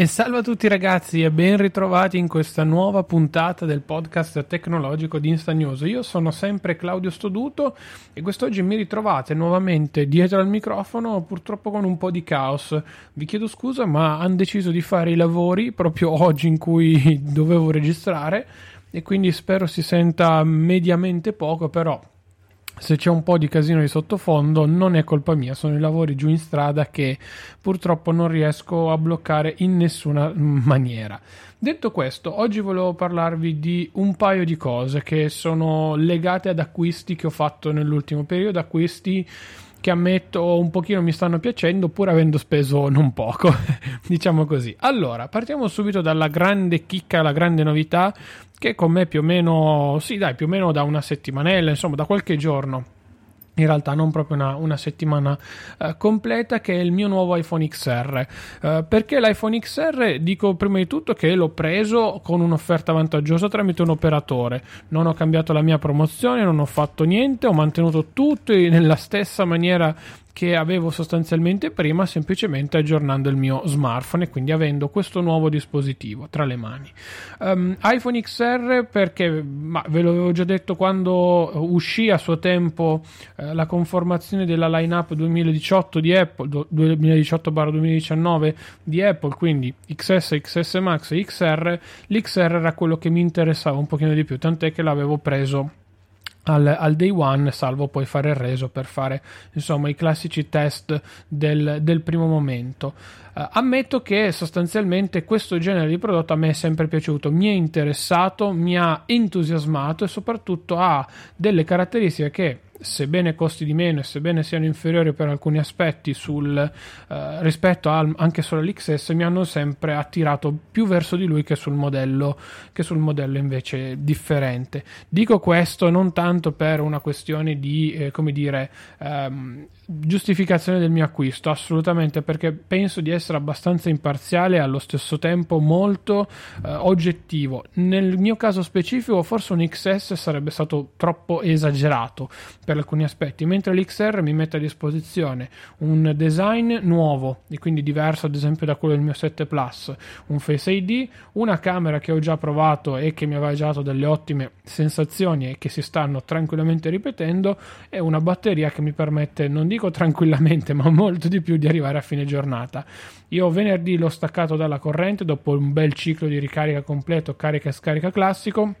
E salve a tutti ragazzi e ben ritrovati in questa nuova puntata del podcast tecnologico di Insta News. Io sono sempre Claudio Stoduto e quest'oggi mi ritrovate nuovamente dietro al microfono, purtroppo con un po' di caos. Vi chiedo scusa, ma hanno deciso di fare i lavori proprio oggi in cui dovevo registrare e quindi spero si senta mediamente poco, però se c'è un po' di casino di sottofondo non è colpa mia, sono i lavori giù in strada che purtroppo non riesco a bloccare in nessuna maniera. Detto questo, oggi volevo parlarvi di un paio di cose che sono legate ad acquisti che ho fatto nell'ultimo periodo, acquisti che ammetto un pochino mi stanno piacendo pur avendo speso non poco, diciamo così. Allora, partiamo subito dalla grande chicca, la grande novità che con me più o meno, sì dai, più o meno da una settimanella, insomma da qualche giorno in realtà non proprio una, una settimana uh, completa che è il mio nuovo iPhone XR uh, perché l'iPhone XR dico prima di tutto che l'ho preso con un'offerta vantaggiosa tramite un operatore. Non ho cambiato la mia promozione non ho fatto niente ho mantenuto tutto nella stessa maniera che avevo sostanzialmente prima semplicemente aggiornando il mio smartphone e quindi avendo questo nuovo dispositivo tra le mani. Um, iPhone XR perché ve l'avevo già detto quando uscì a suo tempo eh, la conformazione della lineup 2018 di Apple 2018-2019 di Apple quindi XS, XS Max e XR l'XR era quello che mi interessava un pochino di più tant'è che l'avevo preso al, al, day one, salvo poi fare il reso per fare insomma i classici test del, del primo momento. Uh, ammetto che sostanzialmente questo genere di prodotto a me è sempre piaciuto, mi è interessato, mi ha entusiasmato e soprattutto ha delle caratteristiche che sebbene costi di meno e sebbene siano inferiori per alcuni aspetti sul, eh, rispetto al, anche solo all'XS mi hanno sempre attirato più verso di lui che sul modello che sul modello invece differente. Dico questo non tanto per una questione di eh, come dire ehm, giustificazione del mio acquisto assolutamente perché penso di essere abbastanza imparziale e allo stesso tempo molto eh, oggettivo nel mio caso specifico forse un XS sarebbe stato troppo esagerato per alcuni aspetti, mentre l'XR mi mette a disposizione un design nuovo e quindi diverso ad esempio da quello del mio 7 Plus, un Face ID, una camera che ho già provato e che mi aveva già dato delle ottime sensazioni e che si stanno tranquillamente ripetendo e una batteria che mi permette, non dico tranquillamente, ma molto di più di arrivare a fine giornata. Io venerdì l'ho staccato dalla corrente dopo un bel ciclo di ricarica completo, carica e scarica classico.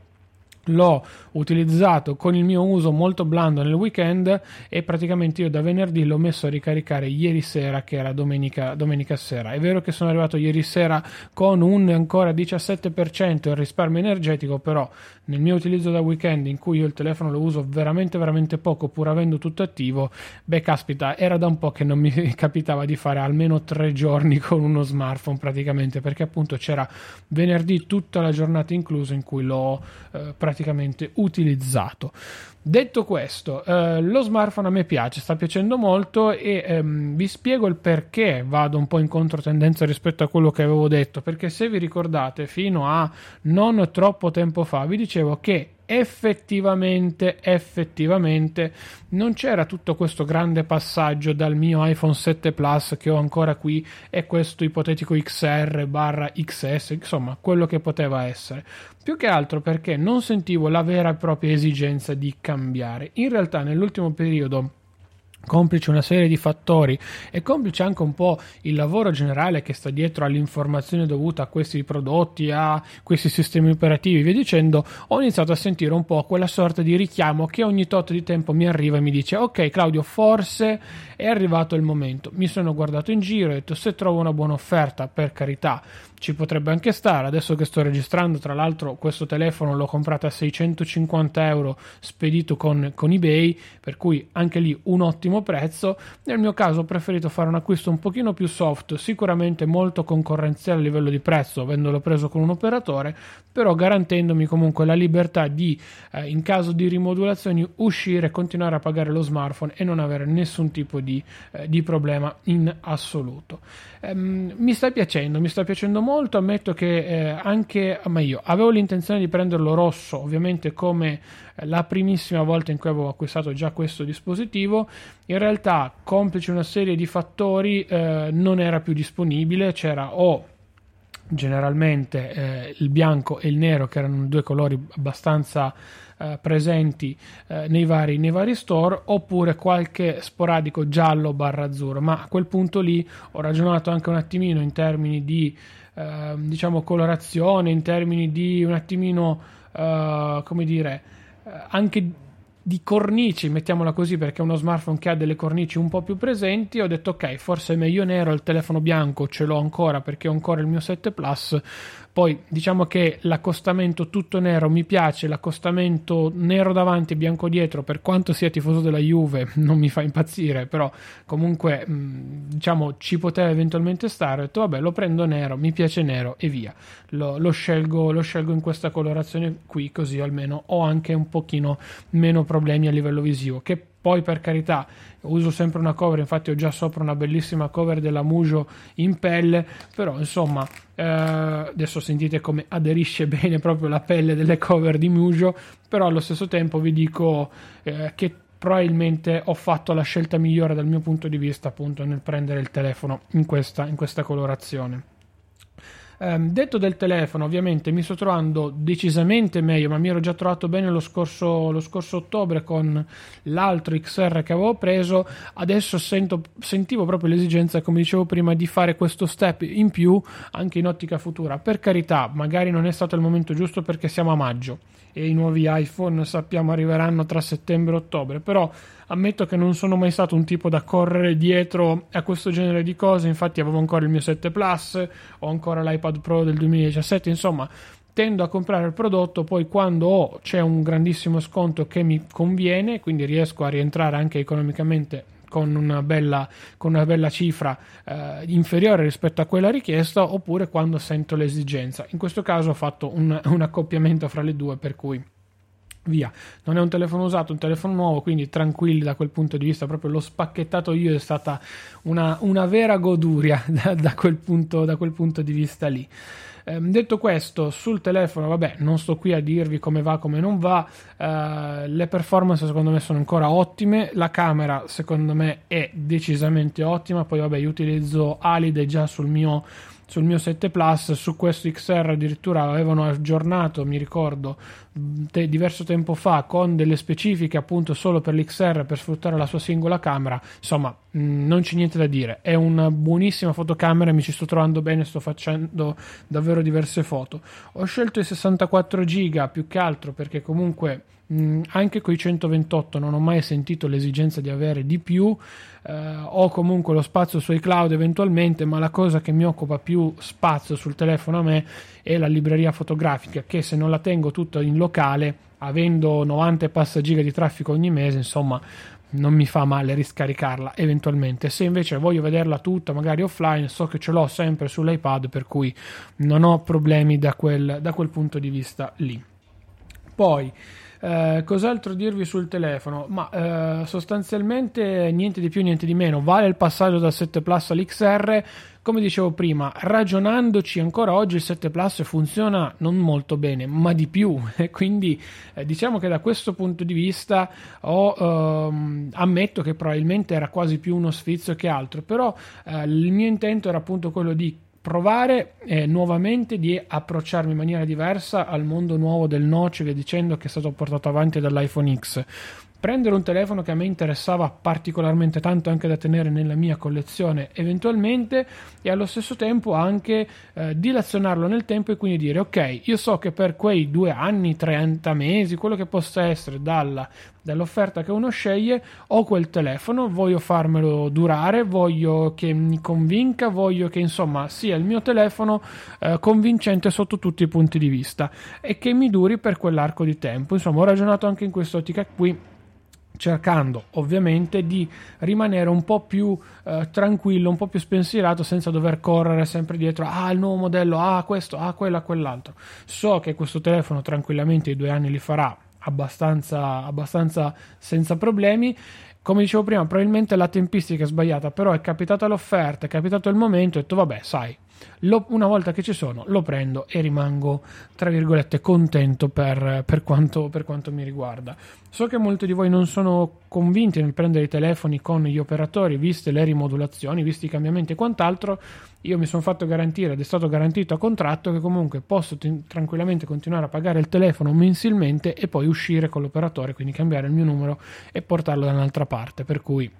L'ho utilizzato con il mio uso molto blando nel weekend e praticamente io da venerdì l'ho messo a ricaricare ieri sera che era domenica, domenica sera. È vero che sono arrivato ieri sera con un ancora 17% il risparmio energetico però nel mio utilizzo da weekend in cui io il telefono lo uso veramente veramente poco pur avendo tutto attivo beh caspita era da un po' che non mi capitava di fare almeno tre giorni con uno smartphone praticamente perché appunto c'era venerdì tutta la giornata inclusa in cui l'ho eh, praticamente utilizzato. Detto questo, eh, lo smartphone a me piace, sta piacendo molto e ehm, vi spiego il perché vado un po' in controtendenza rispetto a quello che avevo detto, perché se vi ricordate fino a non troppo tempo fa vi dicevo che effettivamente, effettivamente non c'era tutto questo grande passaggio dal mio iPhone 7 Plus che ho ancora qui e questo ipotetico XR barra XS, insomma, quello che poteva essere. Più che altro perché non sentivo la vera e propria esigenza di cambiare. In realtà nell'ultimo periodo complice una serie di fattori e complice anche un po' il lavoro generale che sta dietro all'informazione dovuta a questi prodotti, a questi sistemi operativi, via dicendo, ho iniziato a sentire un po' quella sorta di richiamo che ogni tot di tempo mi arriva e mi dice ok Claudio forse è arrivato il momento, mi sono guardato in giro e ho detto se trovo una buona offerta per carità ci potrebbe anche stare. Adesso che sto registrando, tra l'altro, questo telefono l'ho comprato a 650 euro spedito con, con eBay, per cui anche lì un ottimo prezzo. Nel mio caso ho preferito fare un acquisto un pochino più soft, sicuramente molto concorrenziale a livello di prezzo, avendolo preso con un operatore, però garantendomi comunque la libertà di, eh, in caso di rimodulazioni, uscire, e continuare a pagare lo smartphone e non avere nessun tipo di, eh, di problema in assoluto. Um, mi sta piacendo, mi sta piacendo molto. Ammetto che eh, anche ma io avevo l'intenzione di prenderlo rosso, ovviamente come la primissima volta in cui avevo acquistato già questo dispositivo. In realtà, complice una serie di fattori, eh, non era più disponibile. C'era o generalmente eh, il bianco e il nero, che erano due colori abbastanza eh, presenti eh, nei, vari, nei, vari, store oppure qualche sporadico giallo barra azzurro ma a quel punto lì ho ragionato anche un attimino in termini di eh, diciamo colorazione in termini di un attimino eh, come dire anche di cornici, mettiamola così, perché è uno smartphone che ha delle cornici un po' più presenti. Ho detto, ok, forse è meglio nero. Il telefono bianco ce l'ho ancora perché ho ancora il mio 7 Plus. Poi diciamo che l'accostamento tutto nero mi piace, l'accostamento nero davanti e bianco dietro, per quanto sia tifoso della Juve, non mi fa impazzire, però comunque diciamo ci poteva eventualmente stare. Ho detto vabbè, lo prendo nero, mi piace nero e via. Lo, lo, scelgo, lo scelgo in questa colorazione qui, così almeno ho anche un pochino meno problemi a livello visivo. Che poi per carità uso sempre una cover infatti ho già sopra una bellissima cover della Mujo in pelle però insomma eh, adesso sentite come aderisce bene proprio la pelle delle cover di Mujo però allo stesso tempo vi dico eh, che probabilmente ho fatto la scelta migliore dal mio punto di vista appunto nel prendere il telefono in questa, in questa colorazione Um, detto del telefono, ovviamente mi sto trovando decisamente meglio, ma mi ero già trovato bene lo scorso, lo scorso ottobre con l'altro XR che avevo preso. Adesso sento, sentivo proprio l'esigenza, come dicevo prima, di fare questo step in più anche in ottica futura. Per carità, magari non è stato il momento giusto perché siamo a maggio e i nuovi iPhone sappiamo arriveranno tra settembre e ottobre, però ammetto che non sono mai stato un tipo da correre dietro a questo genere di cose, infatti avevo ancora il mio 7 Plus, ho ancora l'iPad Pro del 2017, insomma tendo a comprare il prodotto poi quando ho, c'è un grandissimo sconto che mi conviene, quindi riesco a rientrare anche economicamente con una bella, con una bella cifra eh, inferiore rispetto a quella richiesta oppure quando sento l'esigenza. In questo caso ho fatto un, un accoppiamento fra le due per cui via. Non è un telefono usato, è un telefono nuovo, quindi tranquilli da quel punto di vista. Proprio lo spacchettato io è stata una, una vera goduria da, da, quel punto, da, quel punto, di vista lì. Ehm, detto questo, sul telefono, vabbè, non sto qui a dirvi come va, come non va. Eh, le performance secondo me sono ancora ottime. La camera secondo me è decisamente ottima. Poi, vabbè, io utilizzo Alide già sul mio sul mio 7 Plus, su questo XR addirittura avevano aggiornato, mi ricordo, te, diverso tempo fa con delle specifiche appunto solo per l'XR per sfruttare la sua singola camera. Insomma, mh, non c'è niente da dire. È una buonissima fotocamera, mi ci sto trovando bene, sto facendo davvero diverse foto. Ho scelto i 64 giga più che altro perché comunque Mm, anche con i 128 non ho mai sentito l'esigenza di avere di più. Eh, ho comunque lo spazio sui cloud eventualmente, ma la cosa che mi occupa più spazio sul telefono a me è la libreria fotografica, che se non la tengo tutta in locale, avendo 90 e passa di traffico ogni mese, insomma, non mi fa male riscaricarla eventualmente. Se invece voglio vederla tutta, magari offline, so che ce l'ho sempre sull'iPad, per cui non ho problemi da quel, da quel punto di vista lì. Poi eh, cos'altro dirvi sul telefono? Ma eh, sostanzialmente niente di più, niente di meno. Vale il passaggio dal 7 Plus all'XR. Come dicevo prima, ragionandoci ancora oggi il 7 Plus funziona non molto bene, ma di più. Quindi eh, diciamo che da questo punto di vista ho, ehm, ammetto che probabilmente era quasi più uno sfizio che altro. Però eh, il mio intento era appunto quello di provare eh, nuovamente di approcciarmi in maniera diversa al mondo nuovo del notch, via dicendo che è stato portato avanti dall'iPhone X prendere un telefono che a me interessava particolarmente tanto anche da tenere nella mia collezione eventualmente e allo stesso tempo anche eh, dilazionarlo nel tempo e quindi dire ok io so che per quei due anni 30 mesi quello che possa essere dalla, dall'offerta che uno sceglie ho quel telefono voglio farmelo durare voglio che mi convinca voglio che insomma sia il mio telefono eh, convincente sotto tutti i punti di vista e che mi duri per quell'arco di tempo. Insomma ho ragionato anche in quest'ottica qui cercando ovviamente di rimanere un po' più eh, tranquillo, un po' più spensierato senza dover correre sempre dietro ah il nuovo modello, ah questo, ah quello, quell'altro. So che questo telefono tranquillamente i due anni li farà abbastanza, abbastanza senza problemi. Come dicevo prima, probabilmente la tempistica è sbagliata, però è capitata l'offerta, è capitato il momento, ho detto vabbè, sai, lo, una volta che ci sono lo prendo e rimango tra virgolette contento per, per, quanto, per quanto mi riguarda. So che molti di voi non sono convinti nel prendere i telefoni con gli operatori viste le rimodulazioni visti i cambiamenti e quant'altro. Io mi sono fatto garantire ed è stato garantito a contratto che comunque posso t- tranquillamente continuare a pagare il telefono mensilmente e poi uscire con l'operatore quindi cambiare il mio numero e portarlo da un'altra parte. Per cui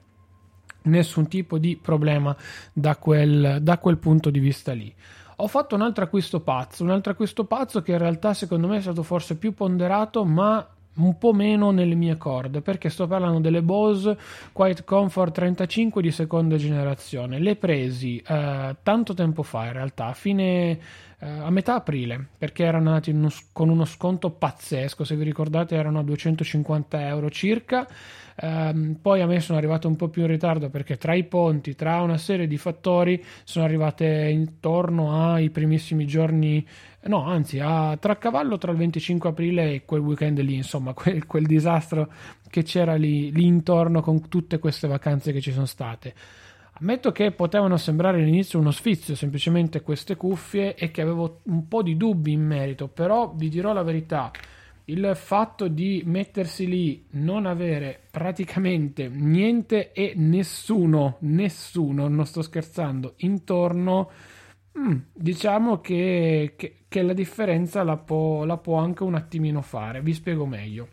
nessun tipo di problema da quel, da quel punto di vista lì. Ho fatto un altro acquisto pazzo, un altro acquisto pazzo che in realtà secondo me è stato forse più ponderato, ma un po' meno nelle mie corde perché sto parlando delle Bose Quiet Comfort 35 di seconda generazione. Le presi eh, tanto tempo fa in realtà a fine eh, a metà aprile perché erano nati uno, con uno sconto pazzesco se vi ricordate erano a 250 euro circa. Um, poi a me sono arrivate un po' più in ritardo perché tra i ponti, tra una serie di fattori, sono arrivate intorno ai primissimi giorni, no, anzi, a, tra cavallo tra il 25 aprile e quel weekend lì, insomma, quel, quel disastro che c'era lì, lì intorno con tutte queste vacanze che ci sono state. Ammetto che potevano sembrare all'inizio uno sfizio semplicemente queste cuffie e che avevo un po' di dubbi in merito, però vi dirò la verità il fatto di mettersi lì, non avere praticamente niente e nessuno, nessuno, non sto scherzando, intorno, mm, diciamo che, che, che, la differenza la può, la può anche un attimino fare. Vi spiego meglio.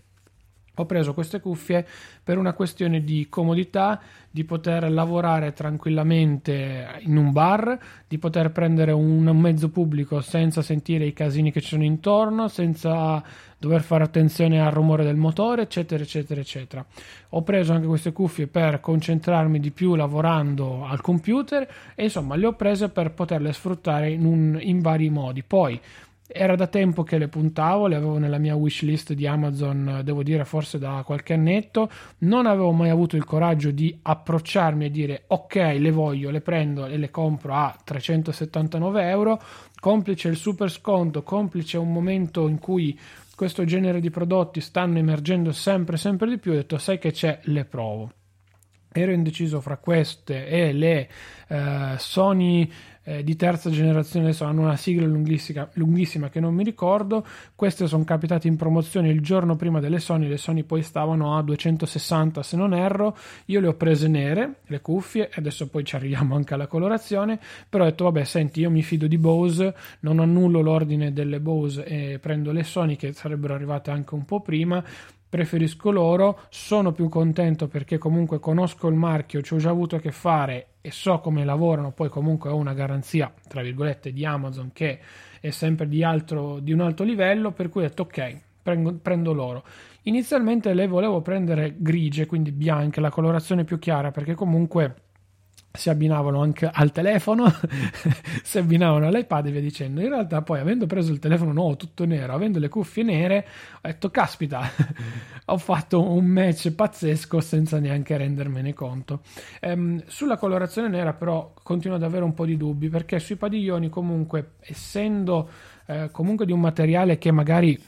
Ho preso queste cuffie per una questione di comodità, di poter lavorare tranquillamente in un bar, di poter prendere un mezzo pubblico senza sentire i casini che ci sono intorno, senza dover fare attenzione al rumore del motore, eccetera, eccetera, eccetera. Ho preso anche queste cuffie per concentrarmi di più lavorando al computer e insomma le ho prese per poterle sfruttare in, un, in vari modi. Poi era da tempo che le puntavo, le avevo nella mia wishlist di Amazon, devo dire forse da qualche annetto. Non avevo mai avuto il coraggio di approcciarmi e dire ok, le voglio, le prendo e le compro a 379 euro. Complice il super sconto, complice un momento in cui questo genere di prodotti stanno emergendo sempre sempre di più, ho detto sai che c'è, le provo. Ero indeciso fra queste e le eh, Sony eh, di terza generazione, adesso hanno una sigla lunghissima, lunghissima, che non mi ricordo. Queste sono capitate in promozione il giorno prima delle Sony, le Sony poi stavano a 260 se non erro. Io le ho prese nere, le cuffie, adesso poi ci arriviamo anche alla colorazione. Però ho detto, vabbè, senti, io mi fido di Bose, non annullo l'ordine delle Bose e prendo le Sony che sarebbero arrivate anche un po' prima preferisco loro, sono più contento perché comunque conosco il marchio, ci ho già avuto a che fare e so come lavorano, poi comunque ho una garanzia, tra virgolette, di Amazon che è sempre di, altro, di un alto livello, per cui ho detto ok, prendo, prendo loro. Inizialmente le volevo prendere grigie, quindi bianche, la colorazione più chiara, perché comunque si abbinavano anche al telefono, si abbinavano all'iPad e via dicendo. In realtà, poi, avendo preso il telefono nuovo tutto nero, avendo le cuffie nere, ho detto: Caspita, ho fatto un match pazzesco senza neanche rendermene conto. Ehm, sulla colorazione nera, però, continuo ad avere un po' di dubbi perché sui padiglioni, comunque, essendo eh, comunque di un materiale che magari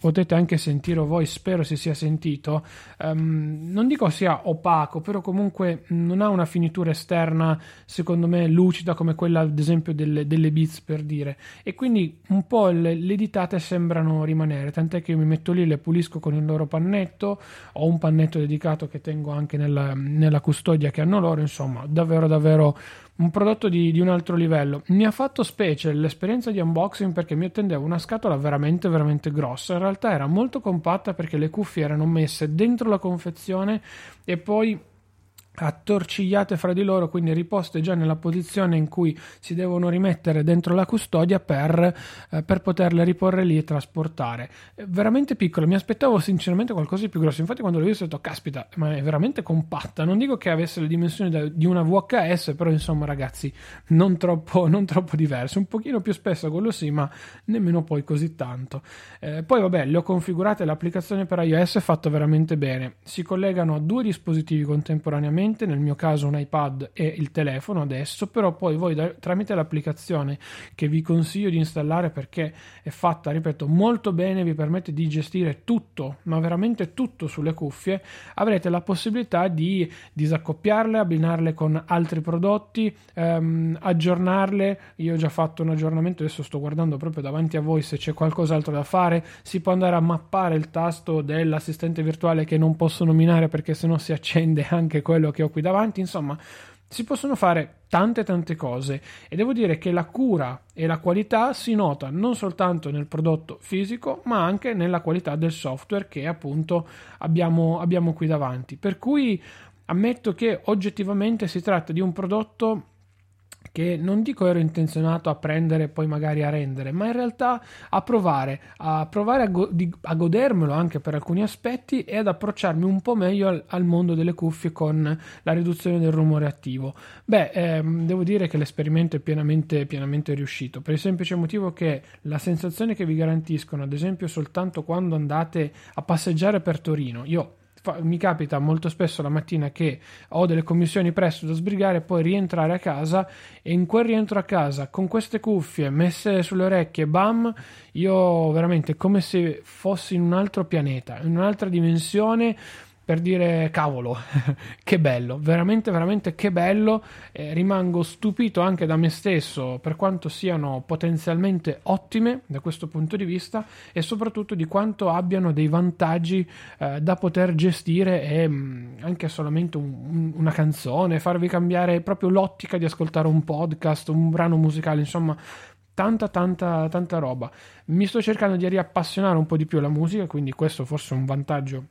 potete anche sentire voi, spero si sia sentito. Um, non dico sia opaco, però comunque non ha una finitura esterna, secondo me, lucida come quella, ad esempio, delle, delle Beats per dire. E quindi un po' le, le ditate sembrano rimanere, tant'è che io mi metto lì, le pulisco con il loro pannetto. Ho un pannetto dedicato che tengo anche nella, nella custodia che hanno loro, insomma, davvero, davvero un prodotto di, di, un altro livello. Mi ha fatto specie l'esperienza di unboxing perché mi attendevo una scatola veramente, veramente grossa. In realtà era molto compatta perché le cuffie erano messe dentro la confezione e poi attorcigliate fra di loro, quindi riposte già nella posizione in cui si devono rimettere dentro la custodia per, eh, per poterle riporre lì e trasportare. È veramente piccola, mi aspettavo sinceramente qualcosa di più grosso. Infatti, quando l'ho visto, ho detto: Caspita, ma è veramente compatta. Non dico che avesse le dimensioni di una VHS, però insomma, ragazzi, non troppo, non troppo diverse. Un pochino più spesso, quello sì, ma nemmeno poi così tanto. Eh, poi, vabbè, le ho configurate. L'applicazione per iOS è fatta veramente bene. Si collegano a due dispositivi contemporaneamente direttamente, nel mio caso un iPad e il telefono adesso, però poi voi da, tramite l'applicazione che vi consiglio di installare perché è fatta, ripeto, molto bene, vi permette di gestire tutto, ma veramente tutto sulle cuffie, avrete la possibilità di disaccoppiarle, abbinarle con altri prodotti, ehm, aggiornarle. Io ho già fatto un aggiornamento, adesso sto guardando proprio davanti a voi se c'è qualcos'altro da fare. Si può andare a mappare il tasto dell'assistente virtuale che non posso nominare perché sennò si accende anche quello che che ho qui davanti, insomma, si possono fare tante tante cose. E devo dire che la cura e la qualità si nota non soltanto nel prodotto fisico ma anche nella qualità del software che appunto abbiamo, abbiamo qui davanti. Per cui ammetto che oggettivamente si tratta di un prodotto che non dico ero intenzionato a prendere e poi magari a rendere, ma in realtà a provare, a provare a, go- di- a godermelo anche per alcuni aspetti e ad approcciarmi un po' meglio al, al mondo delle cuffie con la riduzione del rumore attivo. Beh, ehm, devo dire che l'esperimento è pienamente, pienamente riuscito, per il semplice motivo che la sensazione che vi garantiscono, ad esempio soltanto quando andate a passeggiare per Torino, io mi capita molto spesso la mattina che ho delle commissioni presto da sbrigare, poi rientrare a casa e in quel rientro a casa con queste cuffie messe sulle orecchie, bam, io veramente come se fossi in un altro pianeta, in un'altra dimensione per dire cavolo, che bello, veramente, veramente che bello. Eh, rimango stupito anche da me stesso per quanto siano potenzialmente ottime da questo punto di vista e soprattutto di quanto abbiano dei vantaggi eh, da poter gestire e mh, mm, anche solamente un, un, una canzone, farvi cambiare proprio l'ottica di ascoltare un podcast, un brano musicale, insomma tanta tanta tanta roba. Mi sto cercando di riappassionare un po' di più alla musica, quindi questo forse è un vantaggio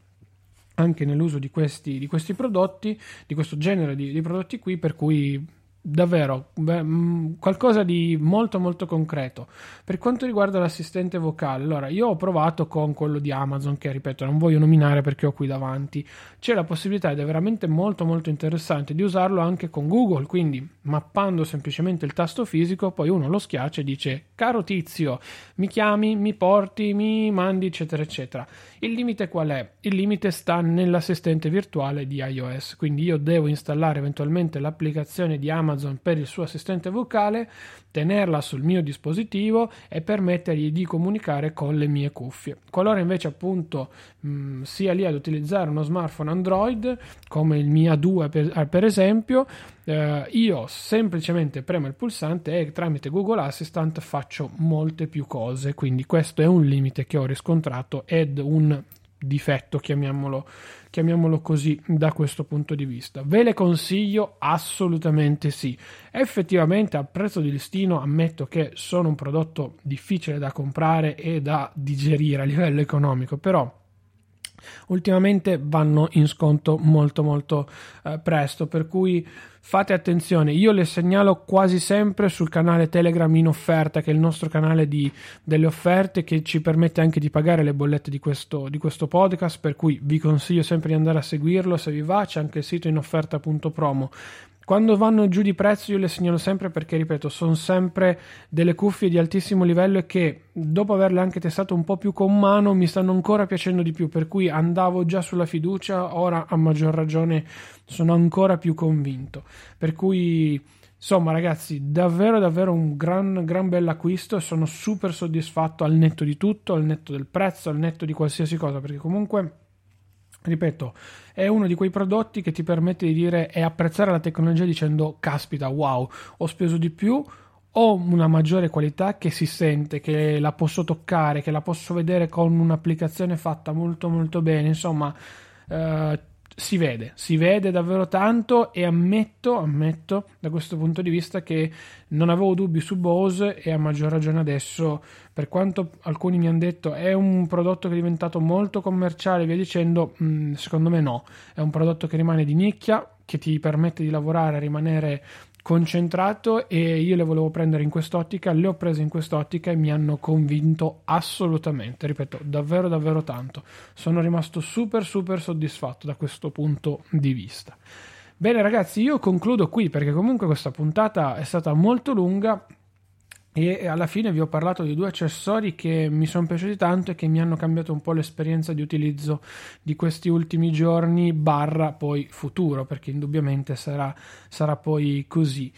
anche nell'uso di questi, di questi prodotti, di questo genere di, di prodotti qui, per cui davvero beh, mm, qualcosa di molto molto concreto. Per quanto riguarda l'assistente vocale allora io ho provato con quello di Amazon che ripeto non voglio nominare perché ho qui davanti. C'è la possibilità ed è veramente molto molto interessante di usarlo anche con Google quindi mappando semplicemente il tasto fisico poi uno lo schiaccia e dice caro tizio mi chiami mi porti mi mandi eccetera eccetera il limite qual è? il limite sta nell'assistente virtuale di iOS quindi io devo installare eventualmente l'applicazione di Amazon per il suo assistente vocale, tenerla sul mio dispositivo e permettergli di comunicare con le mie cuffie. Qualora invece appunto mh, sia lì ad utilizzare uno smartphone Android come il Mia 2 per, per esempio, eh, io semplicemente premo il pulsante e tramite Google Assistant faccio molte più cose, quindi questo è un limite che ho riscontrato ed un difetto, chiamiamolo, chiamiamolo così, da questo punto di vista. Ve le consiglio? Assolutamente sì. Effettivamente a prezzo di listino ammetto che sono un prodotto difficile da comprare e da digerire a livello economico, però ultimamente vanno in sconto molto molto eh, presto per cui fate attenzione. Io le segnalo quasi sempre sul canale telegram in offerta che è il nostro canale di, delle offerte che ci permette anche di pagare le bollette di questo, di questo podcast per cui vi consiglio sempre di andare a seguirlo se vi va. C'è anche il sito in offerta.promo quando vanno giù di prezzo io le segnalo sempre perché, ripeto, sono sempre delle cuffie di altissimo livello e che dopo averle anche testate un po' più con mano mi stanno ancora piacendo di più, per cui andavo già sulla fiducia, ora a maggior ragione sono ancora più convinto. Per cui... Insomma, ragazzi, davvero, davvero un gran, gran bell'acquisto e sono super soddisfatto al netto di tutto, al netto del prezzo, al netto di qualsiasi cosa, perché comunque ripeto, è uno di quei prodotti che ti permette di dire e apprezzare la tecnologia dicendo caspita, wow, ho speso di più, ho una maggiore qualità che si sente, che la posso toccare, che la posso vedere con un'applicazione fatta molto molto bene, insomma, eh, si vede, si vede davvero tanto e ammetto, ammetto da questo punto di vista che non avevo dubbi su Bose e a maggior ragione adesso, per quanto alcuni mi hanno detto è un prodotto che è diventato molto commerciale, via dicendo, mm, secondo me no, è un prodotto che rimane di nicchia, che ti permette di lavorare, rimanere concentrato e io le volevo prendere in quest'ottica, le ho prese in quest'ottica e mi hanno convinto assolutamente, ripeto, davvero davvero tanto. Sono rimasto super super soddisfatto da questo punto di vista. Bene ragazzi, io concludo qui perché comunque questa puntata è stata molto lunga e alla fine vi ho parlato di due accessori che mi sono piaciuti tanto e che mi hanno cambiato un po' l'esperienza di utilizzo di questi ultimi giorni barra poi futuro perché indubbiamente sarà, sarà poi così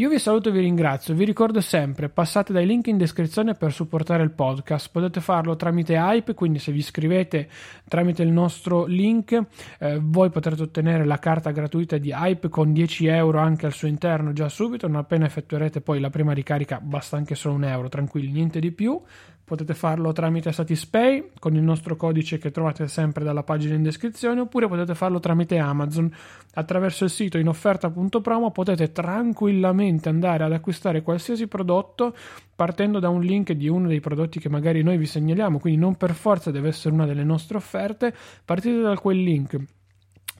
io vi saluto e vi ringrazio. Vi ricordo sempre, passate dai link in descrizione per supportare il podcast. Potete farlo tramite Hype, quindi se vi iscrivete tramite il nostro link, eh, voi potrete ottenere la carta gratuita di Hype con 10 euro anche al suo interno già subito. Non appena effettuerete poi la prima ricarica, basta anche solo un euro, tranquilli, niente di più. Potete farlo tramite Satispay con il nostro codice che trovate sempre dalla pagina in descrizione oppure potete farlo tramite Amazon. Attraverso il sito in offerta.promo potete tranquillamente andare ad acquistare qualsiasi prodotto partendo da un link di uno dei prodotti che magari noi vi segnaliamo, quindi non per forza deve essere una delle nostre offerte. Partite da quel link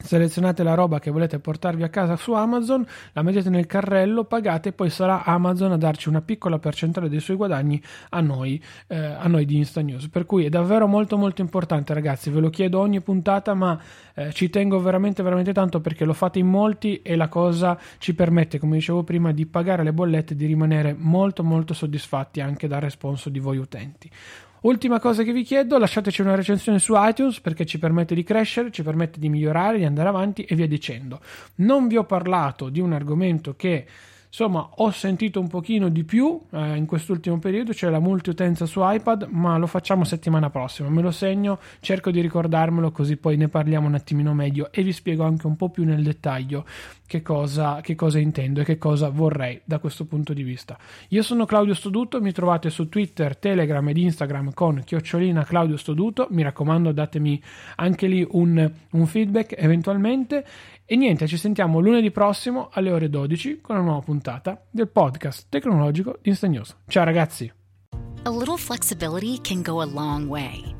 selezionate la roba che volete portarvi a casa su Amazon, la mettete nel carrello, pagate e poi sarà Amazon a darci una piccola percentuale dei suoi guadagni a noi, eh, a noi di Insta News. Per cui è davvero molto molto importante ragazzi, ve lo chiedo ogni puntata ma eh, ci tengo veramente veramente tanto perché lo fate in molti e la cosa ci permette, come dicevo prima, di pagare le bollette e di rimanere molto molto soddisfatti anche dal responso di voi utenti. Ultima cosa che vi chiedo, lasciateci una recensione su iTunes perché ci permette di crescere, ci permette di migliorare, di andare avanti e via dicendo. Non vi ho parlato di un argomento che Insomma, ho sentito un pochino di più eh, in quest'ultimo periodo, cioè la multiutenza su iPad, ma lo facciamo settimana prossima. Me lo segno, cerco di ricordarmelo così poi ne parliamo un attimino meglio e vi spiego anche un po' più nel dettaglio che cosa, che cosa intendo e che cosa vorrei da questo punto di vista. Io sono Claudio Stoduto, mi trovate su Twitter, Telegram ed Instagram con chiocciolina Claudio Stoduto. Mi raccomando, datemi anche lì un, un feedback eventualmente e niente, ci sentiamo lunedì prossimo alle ore 12 con una nuova puntata del podcast tecnologico di Insta News. Ciao ragazzi! A little flexibility can go a long way.